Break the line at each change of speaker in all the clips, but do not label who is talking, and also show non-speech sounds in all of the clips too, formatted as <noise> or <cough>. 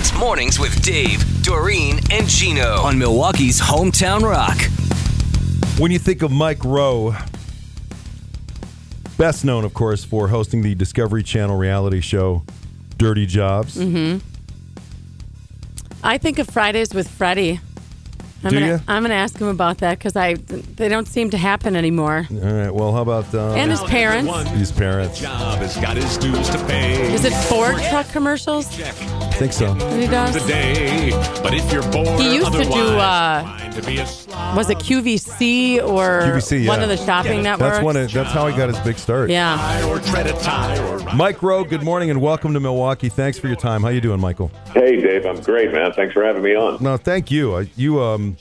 It's mornings with Dave, Doreen, and Gino on Milwaukee's Hometown Rock.
When you think of Mike Rowe, best known, of course, for hosting the Discovery Channel reality show Dirty Jobs.
Mm-hmm. I think of Fridays with Freddie. I'm
Do
gonna,
ya?
I'm gonna ask him about that because I they don't seem to happen anymore.
All right. Well, how about uh,
And his parents.
his parents?
Job has got his dues to pay.
Is it Ford truck commercials
I think so.
he does?
Today, but if you're bored,
He used to do, uh,
to be a.
Was it QVC or
QVC,
one of the shopping networks?
That's one. Of, that's how he got his big start.
yeah.
or tread a tie or
Mike Rowe, good morning and welcome to Milwaukee. Thanks for your time. How you doing, Michael?
Hey, Dave, I'm great, man. Thanks for having me on.
No, thank you. I, you um,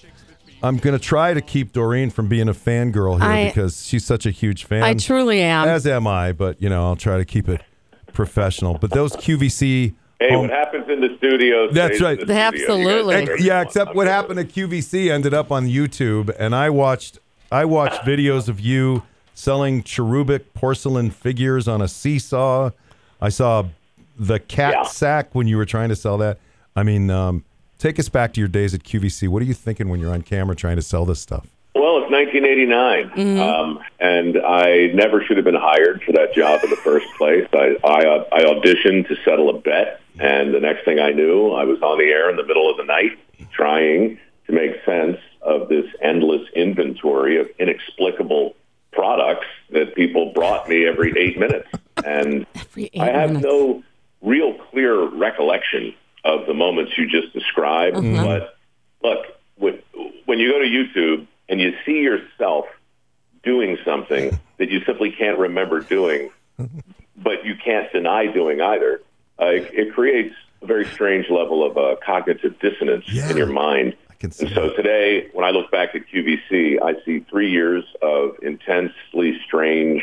I'm gonna try to keep Doreen from being a fangirl here
I-
because she's such a huge fan.
I truly am.
As am I, but you know, I'll try to keep it professional. But those QVC.
Hey,
home-
what happens in the studio?
That's
stays in
right.
the studio.
Absolutely.
do
Ex- yeah, except what happened at QVC ended up on YouTube, and I watched I watched videos of you selling cherubic porcelain figures on a seesaw. I saw the cat
Yeah.
sack when you were trying to sell that. I mean, um, take us back to your days at QVC. What are you thinking when you're on camera trying to sell this stuff?
Well, it's 1989, um, and I never should have been hired for that job in the first place. I, I, uh, I auditioned to settle a bet, and the next thing I knew, I was on the air in the middle of the night trying to make sense of this endless inventory of inexplicable products that people brought me every eight minutes. And <laughs>
eight
I have
minutes.
no real clear recollection of the moments you just described.
Mm-hmm.
But look, when, when you go to YouTube and you see yourself doing something <laughs> that you simply can't remember doing, but you can't deny doing either, uh, it, it creates a very strange level of uh, cognitive dissonance
Yeah.
in your mind.
I can see
And so today, when I look back at QVC, I see three years of intensely strange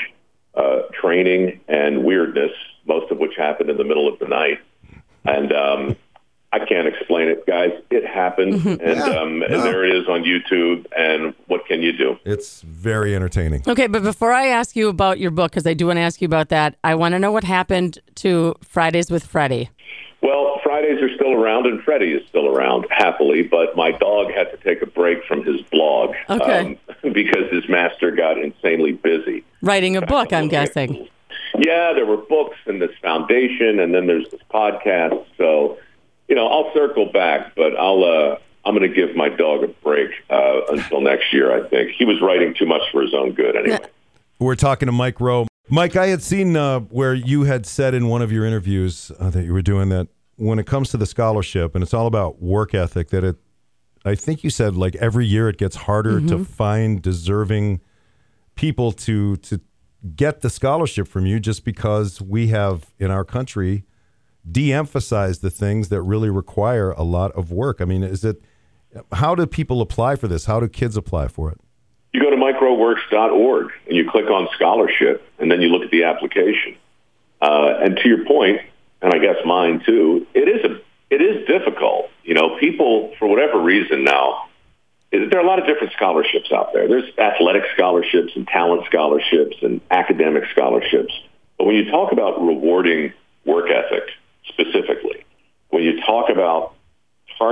uh, training and weirdness, most of which happened in the middle of the night. And um, I can't explain it, guys. It happened, <laughs> and,
Yeah.
um,
No.
and there it is on YouTube. And what can you do?
It's very entertaining.
Okay, but before I ask you about your book, because I do want to ask you about that, I want to know what happened to Fridays with Freddie.
Well, Fridays are still around, and Freddie is still around happily. But my dog had to take a break from his blog
Okay.
um, <laughs> because his master got insanely busy.
Writing a book, I'm guessing.
Yeah, there were books and this foundation, and then there's this podcast. So, you know, I'll circle back, but I'll. Uh, I'm going to give my dog a break uh, until next year. I think he was writing too much for his own good. Anyway.
We're talking to Mike Rowe. Mike, I had seen uh, where you had said in one of your interviews uh, that you were doing that when it comes to the scholarship, and it's all about work ethic, that it, I think you said like every year it gets harder to find deserving people to to get the scholarship from you just because we have in our country de-emphasized the things that really require a lot of work. I mean, is it how do people apply for this? How do kids apply for it?
You go to mikeroweworks.org and you click on scholarship, and then you look at the application. Uh, and to your point, and I guess mine too, it is a it is difficult. You know, people for whatever reason now, there are a lot of different scholarships out there. There's athletic scholarships and talent scholarships and academic scholarships. But when you talk about rewarding work ethic specifically, when you talk about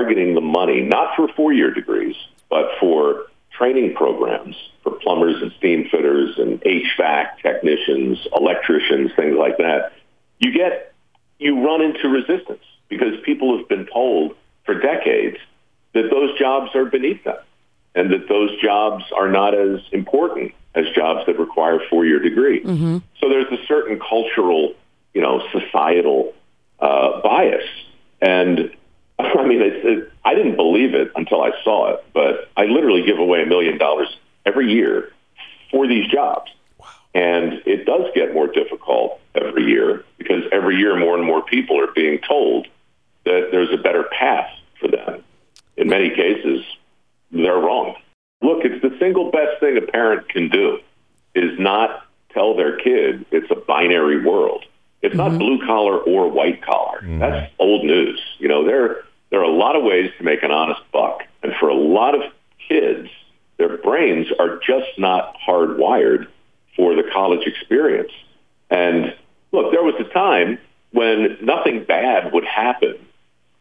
targeting the money, not for four-year degrees, but for training programs for plumbers and steam fitters and HVAC technicians, electricians, things like that, you get, you run into resistance because people have been told for decades that those jobs are beneath them and that those jobs are not as important as jobs that require a four-year degree. Mm-hmm. So there's a certain cultural, you know, societal uh, bias. And I mean, it's, it, I didn't believe it until I saw it, but I literally give away a million dollars every year for these jobs. And it does get more difficult every year because every year more and more people are being told that there's a better path for them. In many cases, they're wrong. Look, it's the single best thing a parent can do is not tell their kid it's a binary world. It's not mm-hmm. blue collar or white collar. Mm-hmm. That's old news. You know, there there are a lot of ways to make an honest buck, and for a lot of kids, their brains are just not hardwired for the college experience. And look, there was a time when nothing bad would happen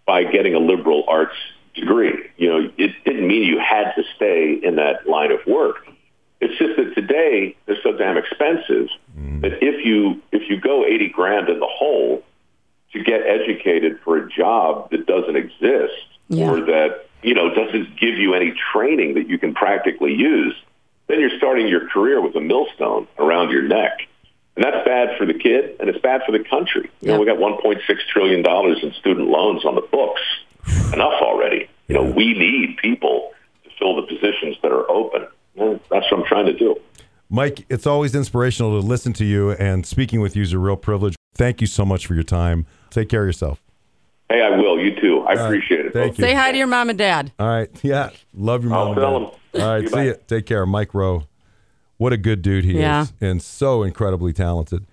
by getting a liberal arts degree. You know, it didn't mean you had to stay in that line of work. It's just that today they're so damn expensive that mm-hmm. if you if you go eighty grand in the hole to get educated for a job that doesn't exist
Yeah.
or that you know doesn't give you any training that you can practically use, then you're starting your career with a millstone around your neck. And that's bad for the kid and it's bad for the country. You know, we got 1.6 trillion dollars in student loans on the books. <sighs> Enough already. You know, we need people to fill the positions that are open. Well, that's what I'm trying to do.
Mike, it's always inspirational to listen to you, and speaking with you is a real privilege. Thank you so much for your time. Take care of yourself.
Hey, I will. You too. I appreciate it.
Thank you.
Say hi to your mom and dad.
All right. Yeah. Love your mom.
I'll
mom. and
tell
dad. All right.
You
See you. Take care. Mike Rowe. What a good dude he
Yeah.
is, and so incredibly talented.